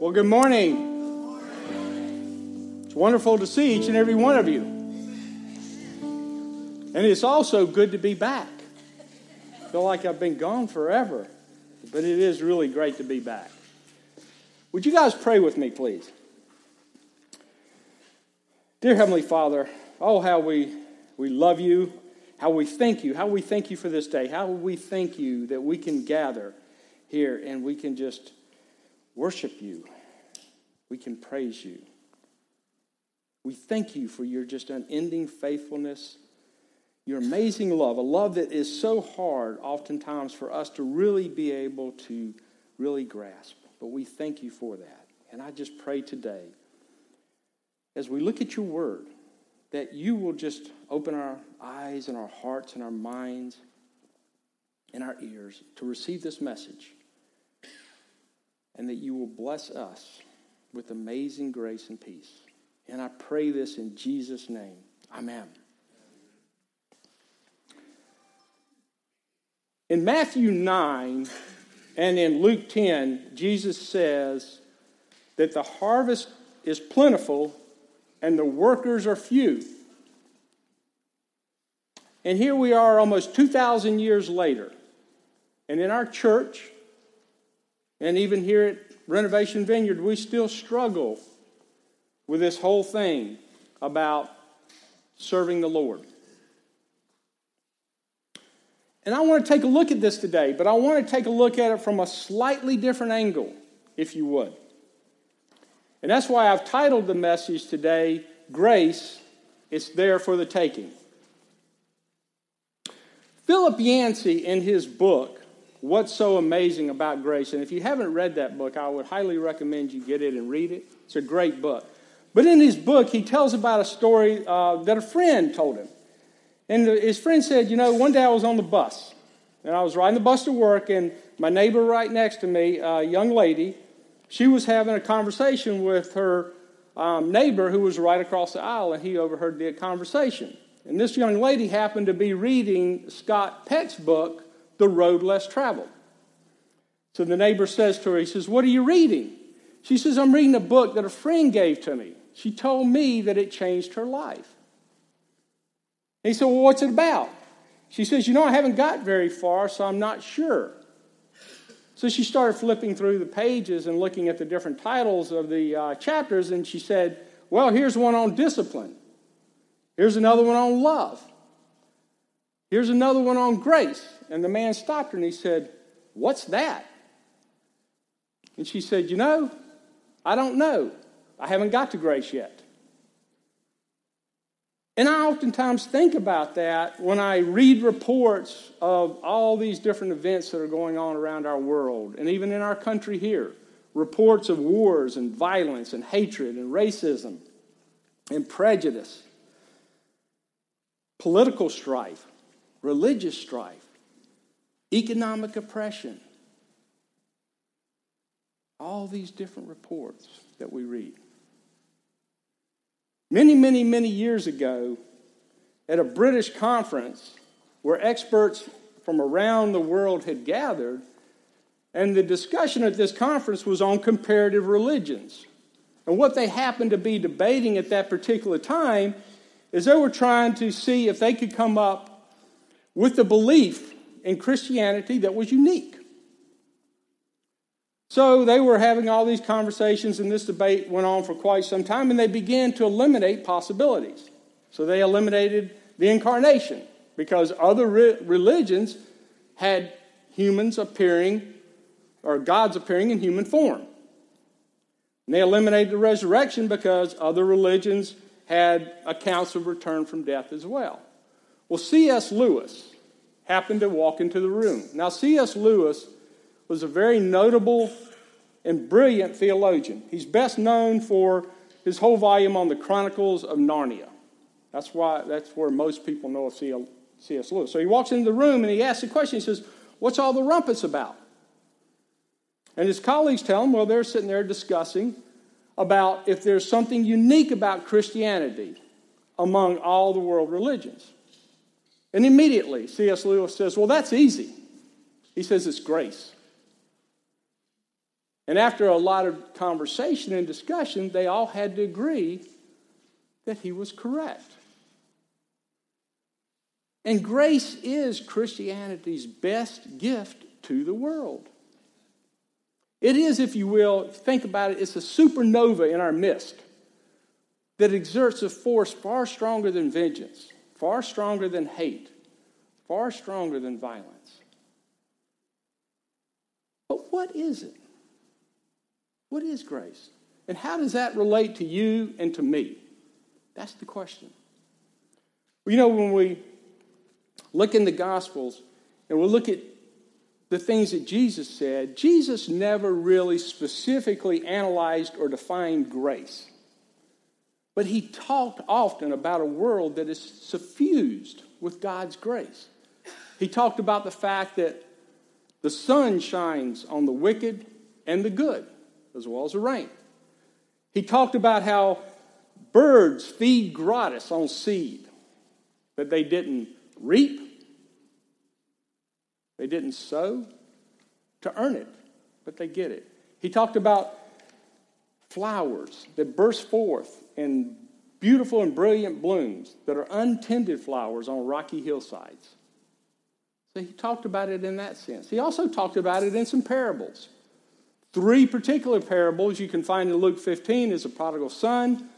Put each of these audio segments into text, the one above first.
Well, good morning. It's wonderful to see each and every one of you. And it's also good to be back. I feel like I've been gone forever, but it is really great to be back. Would you guys pray with me, please? Dear Heavenly Father, oh, how we, we love you, how we thank you, how we thank you for this day, how we thank you that we can gather here and we can just worship you. We can praise you. We thank you for your just unending faithfulness, your amazing love, a love that is so hard oftentimes for us to really be able to really grasp. But we thank you for that. And I just pray today, as we look at your word, that you will just open our eyes and our hearts and our minds and our ears to receive this message and that you will bless us with amazing grace and peace. And I pray this in Jesus' name. Amen. In Matthew 9 and in Luke 10, Jesus says that the harvest is plentiful and the workers are few. And here we are almost 2,000 years later. And in our church, and even here at Renovation Vineyard, we still struggle with this whole thing about serving the Lord. And I want to take a look at this today, but I want to take a look at it from a slightly different angle, if you would. And that's why I've titled the message today, Grace, It's There for the Taking. Philip Yancey, in his book, What's So Amazing About Grace? And if you haven't read that book, I would highly recommend you get it and read it. It's a great book. But in his book, he tells about a story uh, that a friend told him. And his friend said, You know, one day I was on the bus, and I was riding the bus to work, and my neighbor right next to me, a young lady, she was having a conversation with her um, neighbor who was right across the aisle, and he overheard the conversation. And this young lady happened to be reading Scott Peck's book, the road less traveled. So the neighbor says to her, he says, What are you reading? She says, I'm reading a book that a friend gave to me. She told me that it changed her life. He said, Well, what's it about? She says, You know, I haven't got very far, so I'm not sure. So she started flipping through the pages and looking at the different titles of the uh, chapters, and she said, Well, here's one on discipline. Here's another one on love. Here's another one on grace. And the man stopped her and he said, What's that? And she said, You know, I don't know. I haven't got to grace yet. And I oftentimes think about that when I read reports of all these different events that are going on around our world and even in our country here. Reports of wars and violence and hatred and racism and prejudice, political strife, religious strife, economic oppression. All these different reports that we read. Many, many, many years ago, at a British conference where experts from around the world had gathered, and the discussion at this conference was on comparative religions. And what they happened to be debating at that particular time is they were trying to see if they could come up with the belief in Christianity that was unique. So they were having all these conversations, and this debate went on for quite some time, and they began to eliminate possibilities. So they eliminated the incarnation because other re- religions had humans appearing, or gods appearing in human form. And they eliminated the resurrection because other religions had accounts of return from death as well. Well, C.S. Lewis happened to walk into the room. Now, C.S. Lewis was a very notable and brilliant theologian. He's best known for his whole volume on the Chronicles of Narnia. That's why that's where most people know of C.S. Lewis. So he walks into the room and he asks the question. He says, "What's all the rumpus about?" And his colleagues tell him, "Well, they're sitting there discussing about if there's something unique about Christianity among all the world religions." And immediately, C.S. Lewis says, Well, that's easy. He says it's grace. And after a lot of conversation and discussion, they all had to agree that he was correct. And grace is Christianity's best gift to the world. It is, if you will, think about it, it's a supernova in our midst that exerts a force far stronger than vengeance, far stronger than hate, far stronger than violence. But what is it? What is grace? And how does that relate to you and to me? That's the question. Well, you know, when we look in the Gospels and we look at the things that Jesus said, Jesus never really specifically analyzed or defined grace. But he talked often about a world that is suffused with God's grace. He talked about the fact that the sun shines on the wicked and the good, as well as the rain. He talked about how birds feed gratis on seed that they didn't reap, they didn't sow to earn it, but they get it. He talked about flowers that burst forth in beautiful and brilliant blooms that are untended flowers on rocky hillsides. So he talked about it in that sense. He also talked about it in some parables. Three particular parables you can find in Luke 15 is the prodigal son,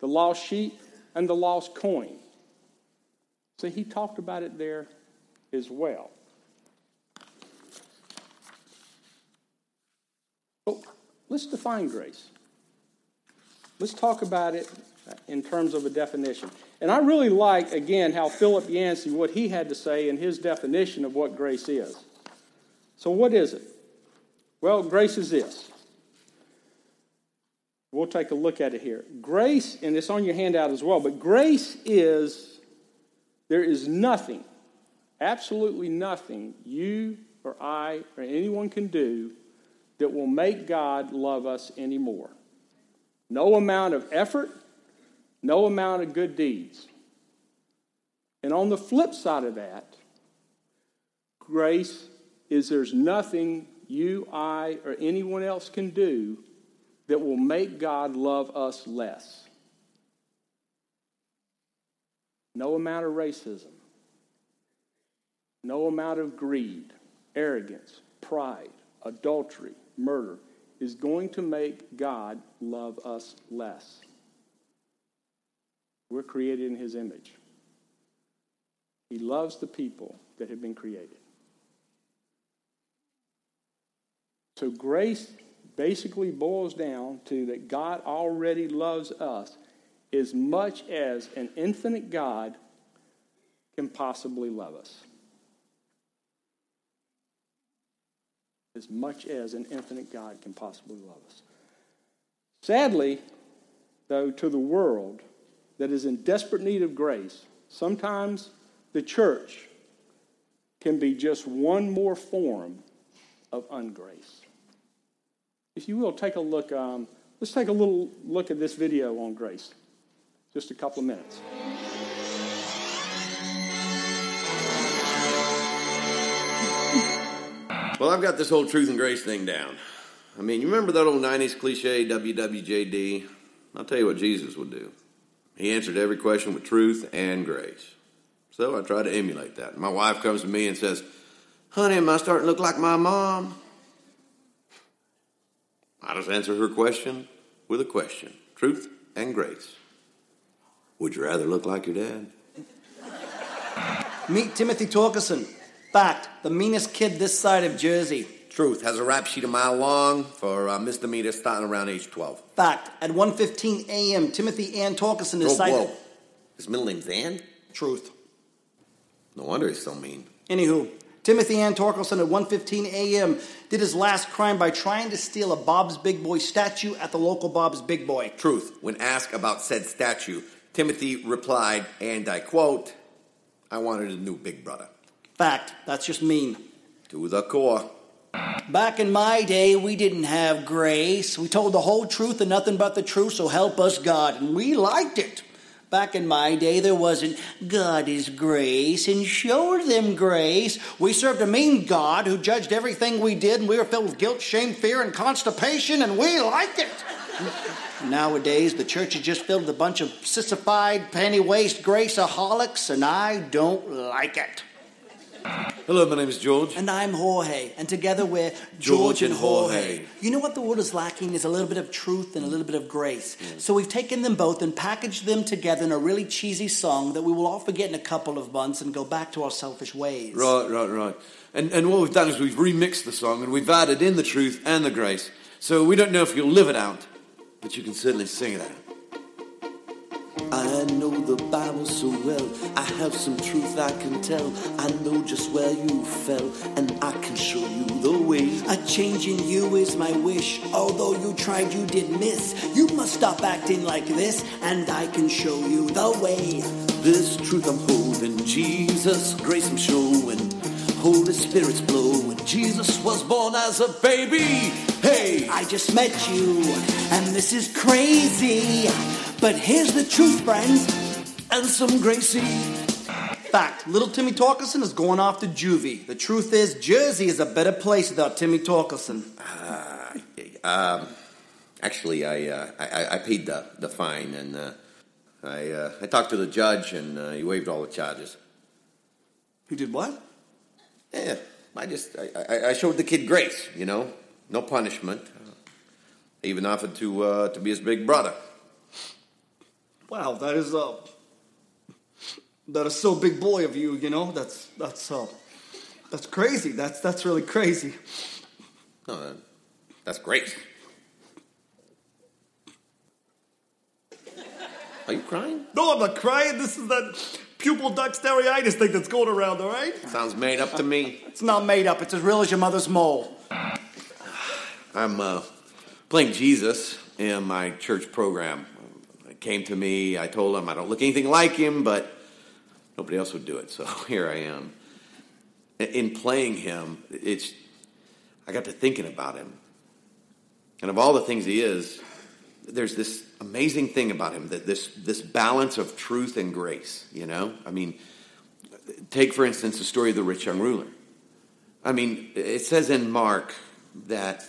the lost sheep, and the lost coin. So he talked about it there as well. But let's define grace. Let's talk about it in terms of a definition. And I really like, again, how Philip Yancey, what he had to say in his definition of what grace is. So, what is it? Well, grace is this. We'll take a look at it here. Grace, and it's on your handout as well, but grace is there is nothing, absolutely nothing you or I or anyone can do that will make God love us anymore. No amount of effort, no amount of good deeds. And on the flip side of that, grace is there's nothing you, I, or anyone else can do that will make God love us less. No amount of racism, no amount of greed, arrogance, pride, adultery, murder is going to make God love us less. We're created in His image. He loves the people that have been created. So grace basically boils down to that God already loves us as much as an infinite God can possibly love us. As much as an infinite God can possibly love us. Sadly, though, to the world that is in desperate need of grace, sometimes the church can be just one more form of ungrace. If you will, take a look. Um, let's take a little look at this video on grace. Just a couple of minutes. Well, I've got this whole truth and grace thing down. I mean, you remember that old 90s cliche, WWJD? I'll tell you what Jesus would do. He answered every question with truth and grace. So I try to emulate that. My wife comes to me and says, Honey, am I starting to look like my mom? I just answer her question with a question truth and grace. Would you rather look like your dad? Meet Timothy Torkelson. Fact, the meanest kid this side of Jersey. Truth, has a rap sheet a mile long for uh, misdemeanor starting around age 12. Fact, at 1.15 a.m., Timothy Ann Torkelson is Whoa, cited... whoa. His middle name's Ann? Truth. No wonder he's so mean. Anywho, Timothy Ann Torkelson at 1.15 a.m. did his last crime by trying to steal a Bob's Big Boy statue at the local Bob's Big Boy. Truth, when asked about said statue, Timothy replied, and I quote, I wanted a new big brother. Fact, that's just mean. To the core. Back in my day, we didn't have grace. We told the whole truth and nothing but the truth, so help us God. And we liked it. Back in my day, there wasn't God is grace and show them grace. We served a mean God who judged everything we did, and we were filled with guilt, shame, fear, and constipation, and we liked it. Nowadays, the church is just filled with a bunch of sissified, penny waste graceaholics, and I don't like it. Hello, my name is George. And I'm Jorge, and together we're George and Jorge. You know what the world is lacking is a little bit of truth and a little bit of grace. Mm. So we've taken them both and packaged them together in a really cheesy song that we will all forget in a couple of months and go back to our selfish ways. Right, right, right. And, and what we've done is we've remixed the song and we've added in the truth and the grace. So we don't know if you'll live it out, but you can certainly sing it out. I know the Bible so well. I have some truth I can tell. I know just where you fell, and I can show you the way. A change in you is my wish. Although you tried, you did miss. You must stop acting like this, and I can show you the way. This truth I'm holding, Jesus, grace I'm showing. Holy Spirit's blowing. Jesus was born as a baby. Hey, I just met you, and this is crazy. But here's the truth, friends. and some Gracie. Fact, little Timmy Torkelson is going off to juvie. The truth is, Jersey is a better place without Timmy Torkelson. Actually, I, uh, I, I paid the, the fine and uh, I, uh, I talked to the judge and uh, he waived all the charges. He did what? Yeah, I just I, I, showed the kid grace, you know, no punishment. I even offered to uh, to be his big brother. Wow, that is uh, that is so big boy of you. You know, that's that's uh, that's crazy. That's that's really crazy. No, uh, that's great. Are you crying? No, I'm not crying. This is that pupil duct dexteritis thing that's going around. All right, Sounds made up to me. it's not made up. It's as real as your mother's mole. I'm uh, playing Jesus in my church program. He came to me. I told him I don't look anything like him, but nobody else would do it. So here I am. In playing him, it's I got to thinking about him, and of all the things he is, there's this amazing thing about him that this this balance of truth and grace. You know, I mean, take for instance the story of the rich young ruler. I mean, it says in Mark that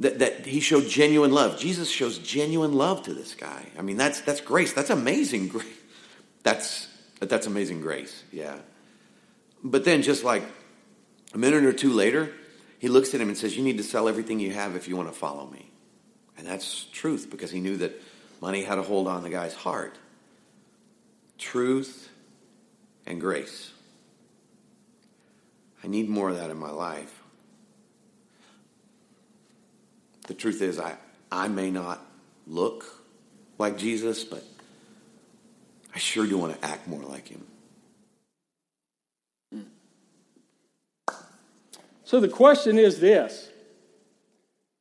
that, that he showed genuine love. Jesus shows genuine love to this guy. I mean, that's that's grace. That's amazing grace. That's that's amazing grace. Yeah. But then, just like a minute or two later, he looks at him and says, "You need to sell everything you have if you want to follow me." And that's truth because he knew that money had a hold on the guy's heart. Truth and grace. I need more of that in my life. The truth is, I, I may not look like Jesus, but I sure do want to act more like him. So the question is this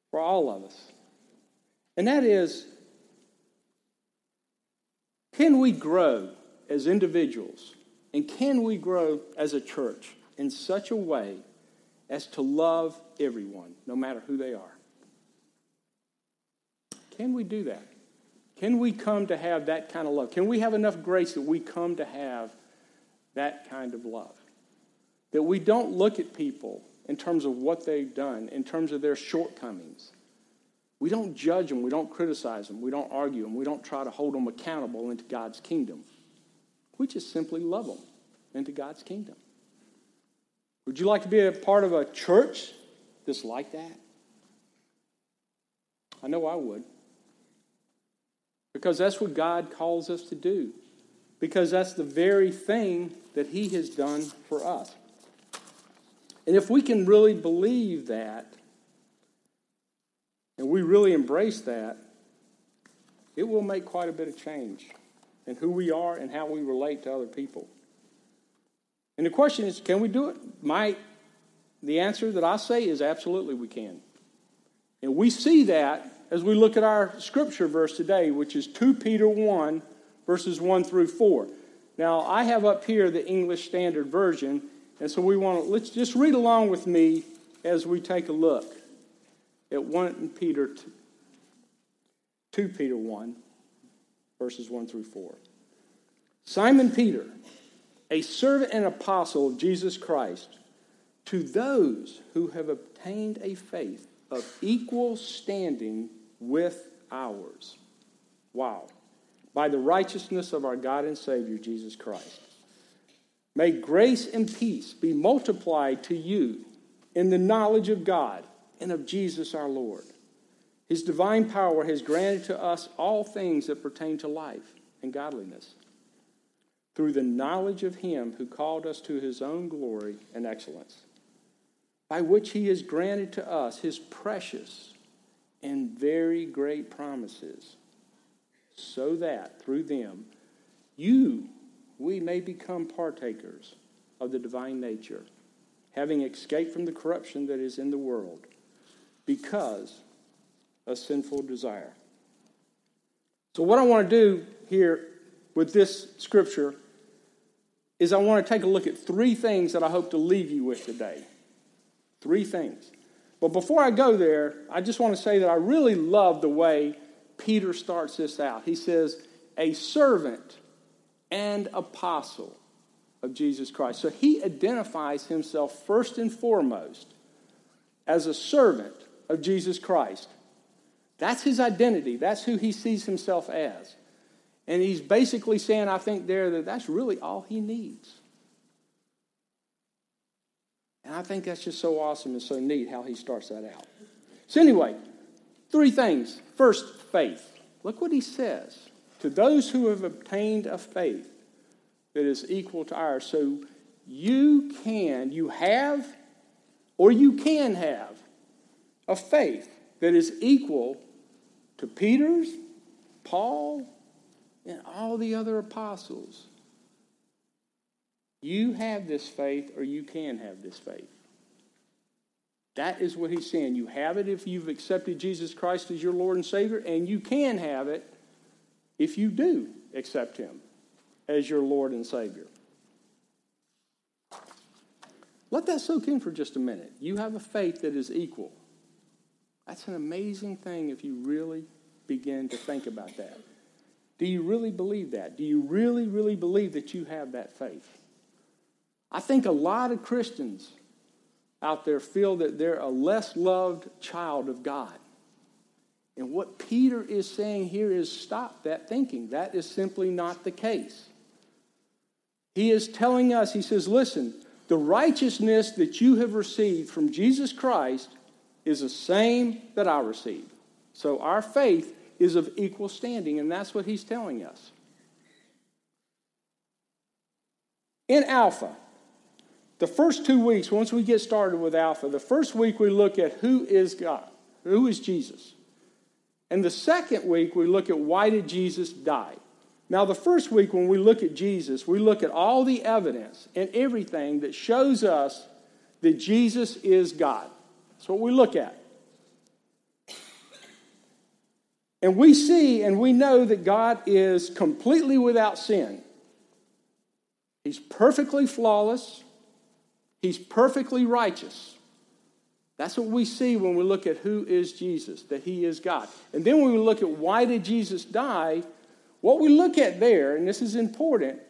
for all of us, and that is can we grow as individuals and can we grow as a church in such a way as to love everyone, no matter who they are? Can we do that? Can we come to have that kind of love? Can we have enough grace that we come to have that kind of love? That we don't look at people in terms of what they've done, in terms of their shortcomings. We don't judge them, we don't criticize them, we don't argue them, we don't try to hold them accountable into God's kingdom. We just simply love them into God's kingdom. Would you like to be a part of a church that's like that? I know I would. Because that's what God calls us to do. Because that's the very thing that He has done for us. And if we can really believe that, and we really embrace that, it will make quite a bit of change in who we are and how we relate to other people. And the question is, can we do it? My, the answer that I say is absolutely we can. And we see that as we look at our scripture verse today, which is 2 Peter 1, verses 1 through 4. Now, I have up here the English Standard Version, and so we want to, let's just read along with me as we take a look at 1 Peter 2, 2 Peter 1, verses 1 through 4. Simon Peter, a servant and apostle of Jesus Christ, to those who have obtained a faith of equal standing with ours. Wow. By the righteousness of our God and Savior, Jesus Christ. May grace and peace be multiplied to you in the knowledge of God and of Jesus our Lord. His divine power has granted to us all things that pertain to life and godliness through the knowledge of Him who called us to His own glory and excellence, by which He has granted to us His precious and very great promises, so that through them you, we may become partakers of the divine nature, having escaped from the corruption that is in the world because of sinful desire. So, what I want to do here with this scripture is I want to take a look at three things that I hope to leave you with today. Three things. But before I go there, I just want to say that I really love the way Peter starts this out. He says, a servant and apostle of Jesus Christ. So he identifies himself first and foremost as a servant of Jesus Christ. That's his identity. That's who he sees himself as. And he's basically saying, I think, there that that's really all he needs. And I think that's just so awesome and so neat how he starts that out. So, anyway, three things. First, faith. Look what he says to those who have obtained a faith that is equal to ours. So, you can, you have, or you can have a faith that is equal to Peter's, Paul, and all the other apostles. You have this faith, or you can have this faith. That is what he's saying. You have it if you've accepted Jesus Christ as your Lord and Savior, and you can have it if you do accept him as your Lord and Savior. Let that soak in for just a minute. You have a faith that is equal. That's an amazing thing if you really begin to think about that. Do you really believe that? Do you really, really believe that you have that faith? I think a lot of Christians out there feel that they're a less loved child of God. And what Peter is saying here is stop that thinking. That is simply not the case. He is telling us, he says, listen, the righteousness that you have received from Jesus Christ is the same that I received. So our faith is of equal standing, and that's what he's telling us. In Alpha, the first two weeks, once we get started with Alpha, the first week we look at who is God, who is Jesus. And the second week we look at why did Jesus die. Now, the first week when we look at Jesus, we look at all the evidence and everything that shows us that Jesus is God. That's what we look at. And we see and we know that God is completely without sin. He's perfectly flawless. He's perfectly righteous. That's what we see when we look at who is Jesus, that he is God. And then when we look at why did Jesus die, what we look at there, and this is important,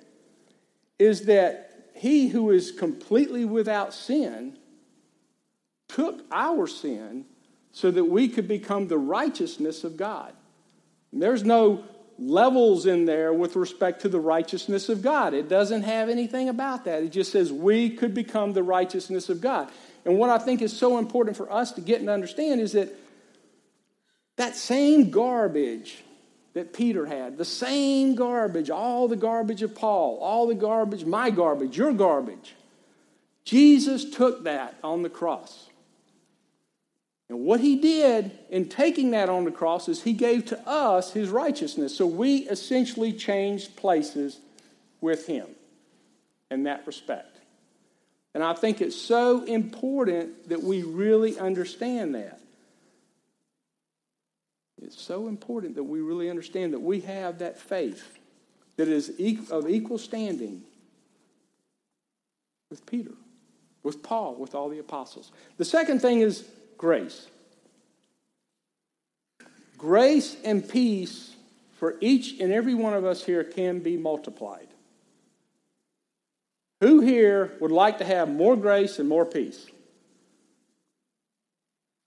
is that he who is completely without sin took our sin so that we could become the righteousness of God. And there's no levels in there with respect to the righteousness of God. It doesn't have anything about that. It just says we could become the righteousness of God. And what I think is so important for us to get and understand is that that same garbage that Peter had, the same garbage, all the garbage of Paul, all the garbage, my garbage, your garbage, Jesus took that on the cross. And what he did in taking that on the cross is he gave to us his righteousness. So we essentially changed places with him in that respect. And I think it's so important that we really understand that. It's so important that we really understand that we have that faith that is of equal standing with Peter, with Paul, with all the apostles. The second thing is grace. Grace and peace for each and every one of us here can be multiplied. Who here would like to have more grace and more peace?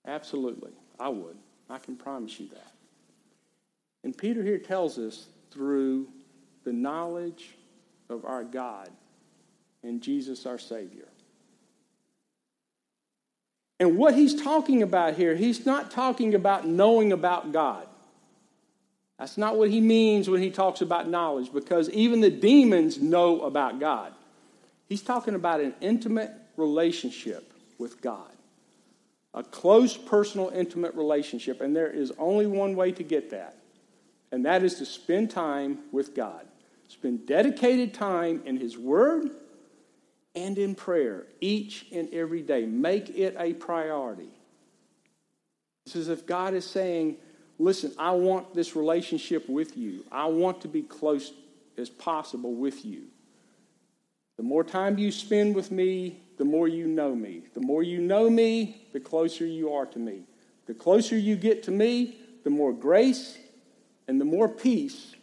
Absolutely. I would. I can promise you that. And Peter here tells us through the knowledge of our God and Jesus our Savior. And what he's talking about here, he's not talking about knowing about God. That's not what he means when he talks about knowledge, because even the demons know about God. He's talking about an intimate relationship with God, a close, personal, intimate relationship. And there is only one way to get that, and that is to spend time with God. Spend dedicated time in His Word and in prayer each and every day. Make it a priority. This is if God is saying, Listen, I want this relationship with you. I want to be close as possible with you. The more time you spend with me, the more you know me. The more you know me, the closer you are to me. The closer you get to me, the more grace and the more peace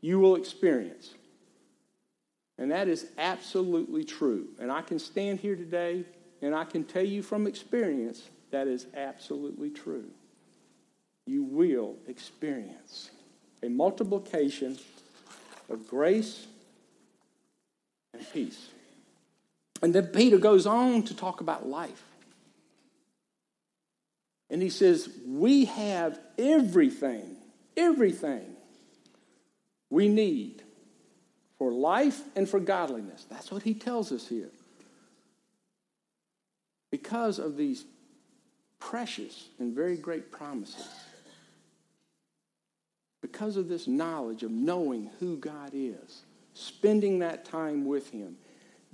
you will experience. And that is absolutely true. And I can stand here today and I can tell you from experience that is absolutely true. You will experience a multiplication of grace and peace. And then Peter goes on to talk about life. And he says, We have everything, everything we need for life and for godliness. That's what he tells us here. Because of these precious and very great promises. Because of this knowledge of knowing who God is, spending that time with Him,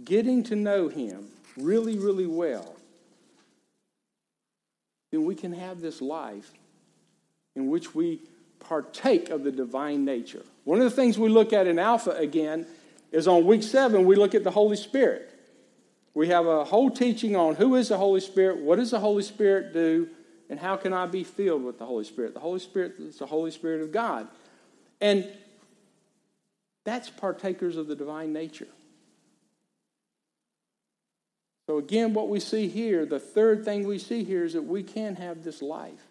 getting to know Him really, really well, then we can have this life in which we partake of the divine nature. One of the things we look at in Alpha again is on week seven, we look at the Holy Spirit. We have a whole teaching on who is the Holy Spirit, what does the Holy Spirit do, and how can I be filled with the Holy Spirit? The Holy Spirit is the Holy Spirit of God. And that's partakers of the divine nature. So, again, what we see here, the third thing we see here is that we can have this life.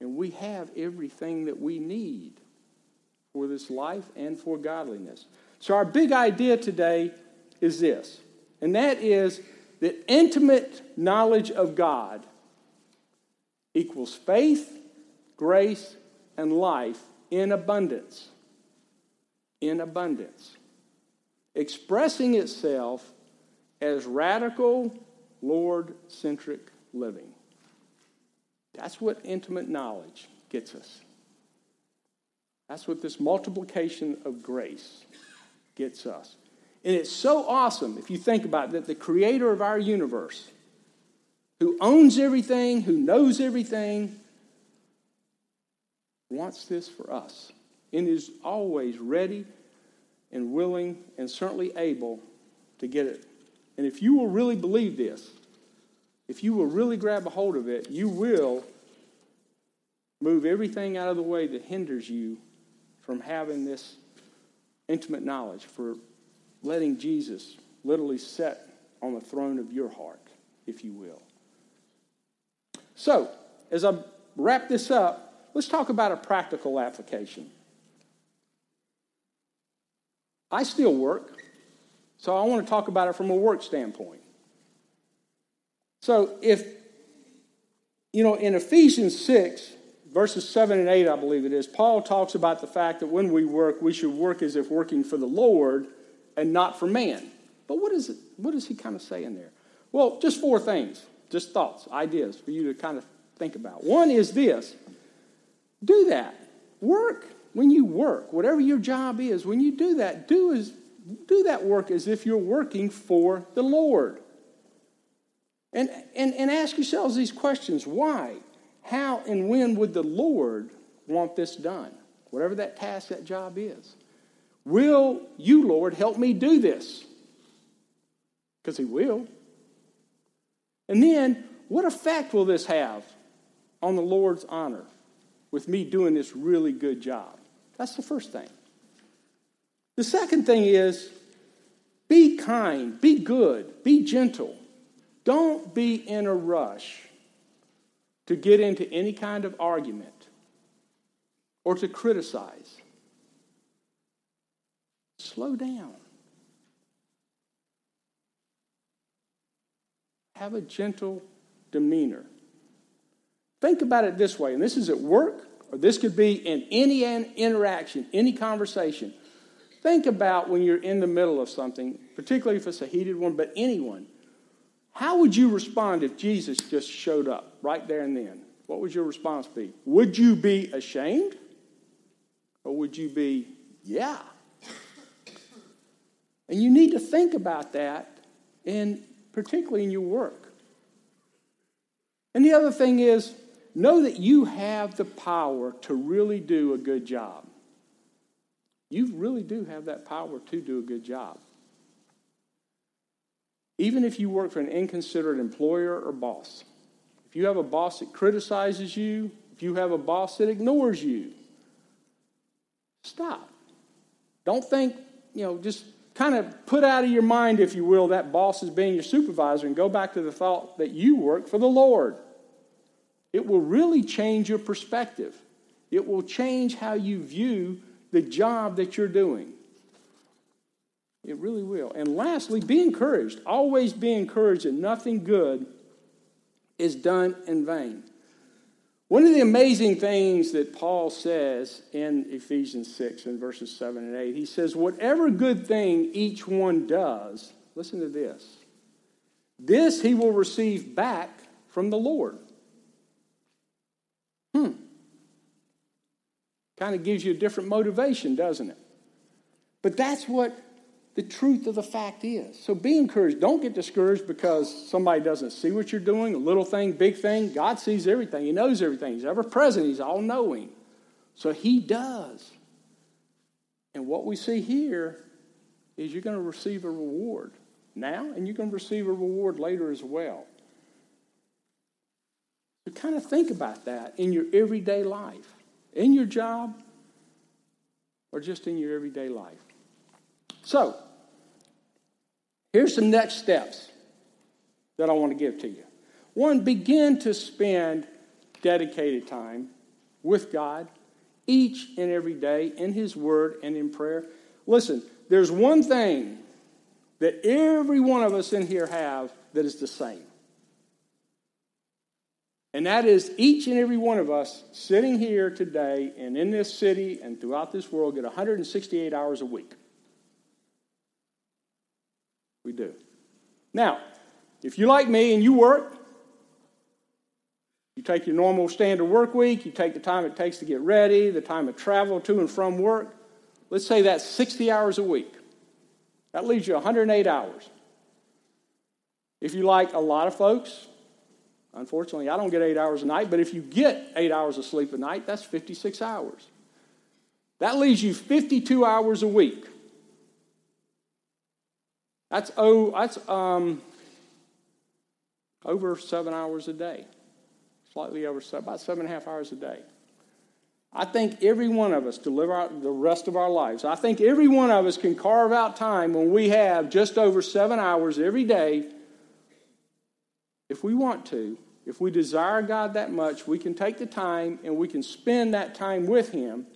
And we have everything that we need for this life and for godliness. So, our big idea today is this, and that is that intimate knowledge of God equals faith, grace, and life in abundance. In abundance. Expressing itself as radical, Lord centric living. That's what intimate knowledge gets us. That's what this multiplication of grace gets us. And it's so awesome if you think about it, that the creator of our universe, who owns everything, who knows everything, wants this for us and is always ready and willing and certainly able to get it. And if you will really believe this, if you will really grab a hold of it, you will move everything out of the way that hinders you from having this intimate knowledge, for letting Jesus literally sit on the throne of your heart, if you will. So, as I wrap this up, let's talk about a practical application. I still work, so I want to talk about it from a work standpoint. So, if, you know, in Ephesians 6, verses 7 and 8, I believe it is, Paul talks about the fact that when we work, we should work as if working for the Lord and not for man. But what is it? what is he kind of saying there? Well, just four things, just thoughts, ideas for you to kind of think about. One is this do that. Work when you work, whatever your job is, when you do that, do, as, do that work as if you're working for the Lord. And, and, and ask yourselves these questions why, how, and when would the Lord want this done? Whatever that task, that job is. Will you, Lord, help me do this? Because He will. And then, what effect will this have on the Lord's honor with me doing this really good job? That's the first thing. The second thing is be kind, be good, be gentle. Don't be in a rush to get into any kind of argument or to criticize. Slow down. Have a gentle demeanor. Think about it this way, and this is at work, or this could be in any interaction, any conversation. Think about when you're in the middle of something, particularly if it's a heated one, but anyone. How would you respond if Jesus just showed up right there and then? What would your response be? Would you be ashamed? Or would you be, yeah? And you need to think about that, and particularly in your work. And the other thing is, know that you have the power to really do a good job. You really do have that power to do a good job. Even if you work for an inconsiderate employer or boss, if you have a boss that criticizes you, if you have a boss that ignores you, stop. Don't think, you know, just kind of put out of your mind, if you will, that boss is being your supervisor and go back to the thought that you work for the Lord. It will really change your perspective. It will change how you view the job that you're doing. It really will. And lastly, be encouraged. Always be encouraged that nothing good is done in vain. One of the amazing things that Paul says in Ephesians 6 in verses 7 and 8, he says, Whatever good thing each one does, listen to this, this he will receive back from the Lord. Hmm. Kind of gives you a different motivation, doesn't it? But that's what the truth of the fact is. So be encouraged. Don't get discouraged because somebody doesn't see what you're doing, a little thing, big thing. God sees everything, He knows everything. He's ever present, He's all knowing. So He does. And what we see here is you're going to receive a reward now, and you're going to receive a reward later as well. So kind of think about that in your everyday life in your job or just in your everyday life. So, here's some next steps that I want to give to you. One, begin to spend dedicated time with God each and every day in His Word and in prayer. Listen, there's one thing that every one of us in here have that is the same. And that is each and every one of us sitting here today and in this city and throughout this world get 168 hours a week. We do. Now, if you like me and you work, you take your normal standard work week, you take the time it takes to get ready, the time of travel to and from work. Let's say that's 60 hours a week. That leaves you 108 hours. If you like a lot of folks, Unfortunately, I don't get eight hours a night, but if you get eight hours of sleep a night, that's 56 hours. That leaves you 52 hours a week. That's, oh, that's um, over seven hours a day, slightly over seven, about seven and a half hours a day. I think every one of us to live out the rest of our lives. I think every one of us can carve out time when we have just over seven hours every day, if we want to, if we desire God that much, we can take the time and we can spend that time with Him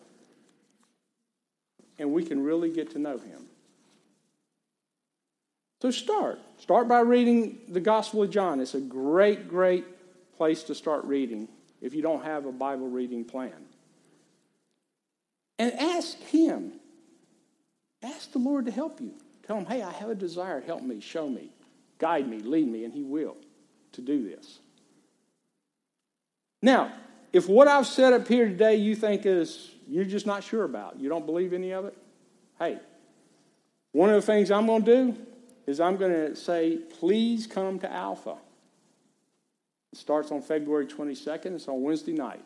and we can really get to know Him. So start. Start by reading the Gospel of John. It's a great, great place to start reading if you don't have a Bible reading plan. And ask Him. Ask the Lord to help you. Tell Him, hey, I have a desire. Help me, show me, guide me, lead me, and He will to do this. Now, if what I've said up here today you think is you're just not sure about, you don't believe any of it, hey, one of the things I'm going to do is I'm going to say, please come to Alpha. It starts on February 22nd, it's on Wednesday night.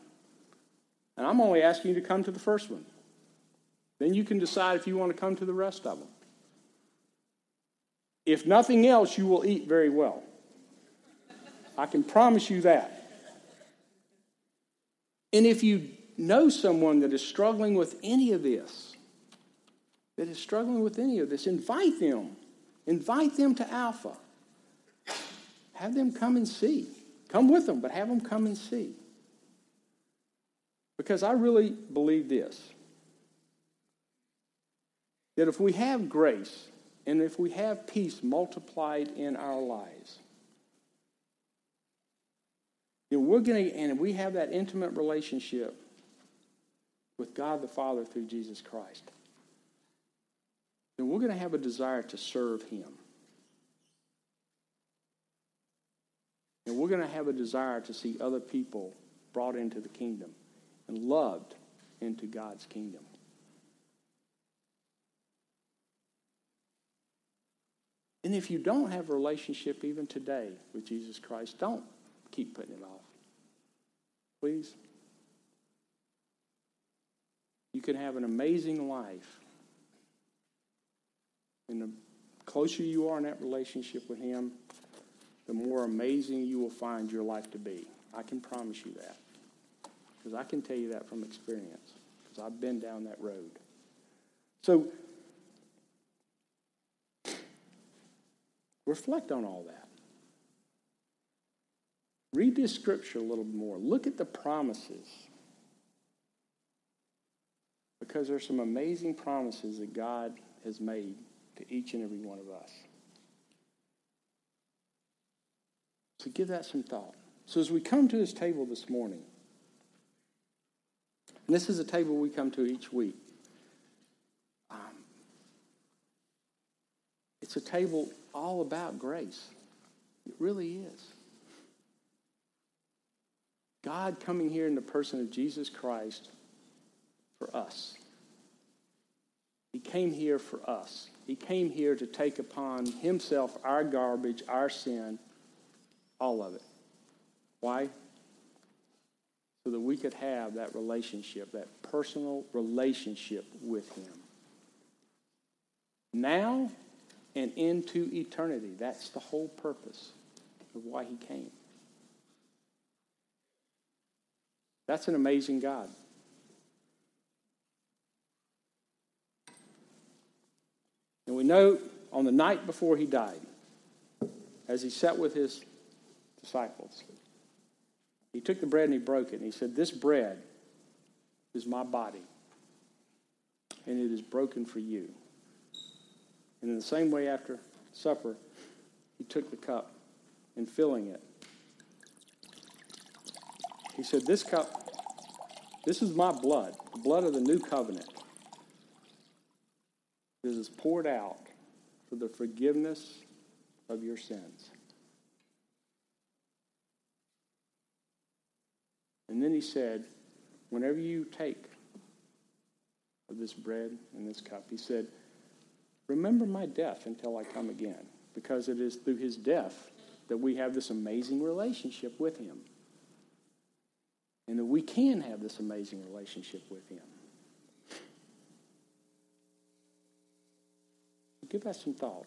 And I'm only asking you to come to the first one. Then you can decide if you want to come to the rest of them. If nothing else, you will eat very well. I can promise you that. And if you know someone that is struggling with any of this, that is struggling with any of this, invite them. Invite them to Alpha. Have them come and see. Come with them, but have them come and see. Because I really believe this that if we have grace and if we have peace multiplied in our lives, then we're going to, and we have that intimate relationship with God the Father through Jesus Christ, we're going to have a desire to serve Him. And we're going to have a desire to see other people brought into the kingdom and loved into God's kingdom. And if you don't have a relationship even today with Jesus Christ, don't keep putting it off. Please. You can have an amazing life. And the closer you are in that relationship with Him, the more amazing you will find your life to be. I can promise you that. Because I can tell you that from experience. Because I've been down that road. So, reflect on all that. Read this scripture a little more. Look at the promises. Because there's some amazing promises that God has made to each and every one of us. So give that some thought. So as we come to this table this morning, and this is a table we come to each week. Um, it's a table all about grace. It really is. God coming here in the person of Jesus Christ for us. He came here for us. He came here to take upon himself our garbage, our sin, all of it. Why? So that we could have that relationship, that personal relationship with Him. Now and into eternity. That's the whole purpose of why He came. That's an amazing God. And we know on the night before he died, as he sat with his disciples. He took the bread and he broke it, and he said, This bread is my body, and it is broken for you. And in the same way, after supper, he took the cup and filling it, he said, This cup, this is my blood, the blood of the new covenant. This is poured out for the forgiveness of your sins. And then he said, Whenever you take of this bread and this cup, he said, Remember my death until I come again, because it is through his death that we have this amazing relationship with him. And that we can have this amazing relationship with him. Give that some thought.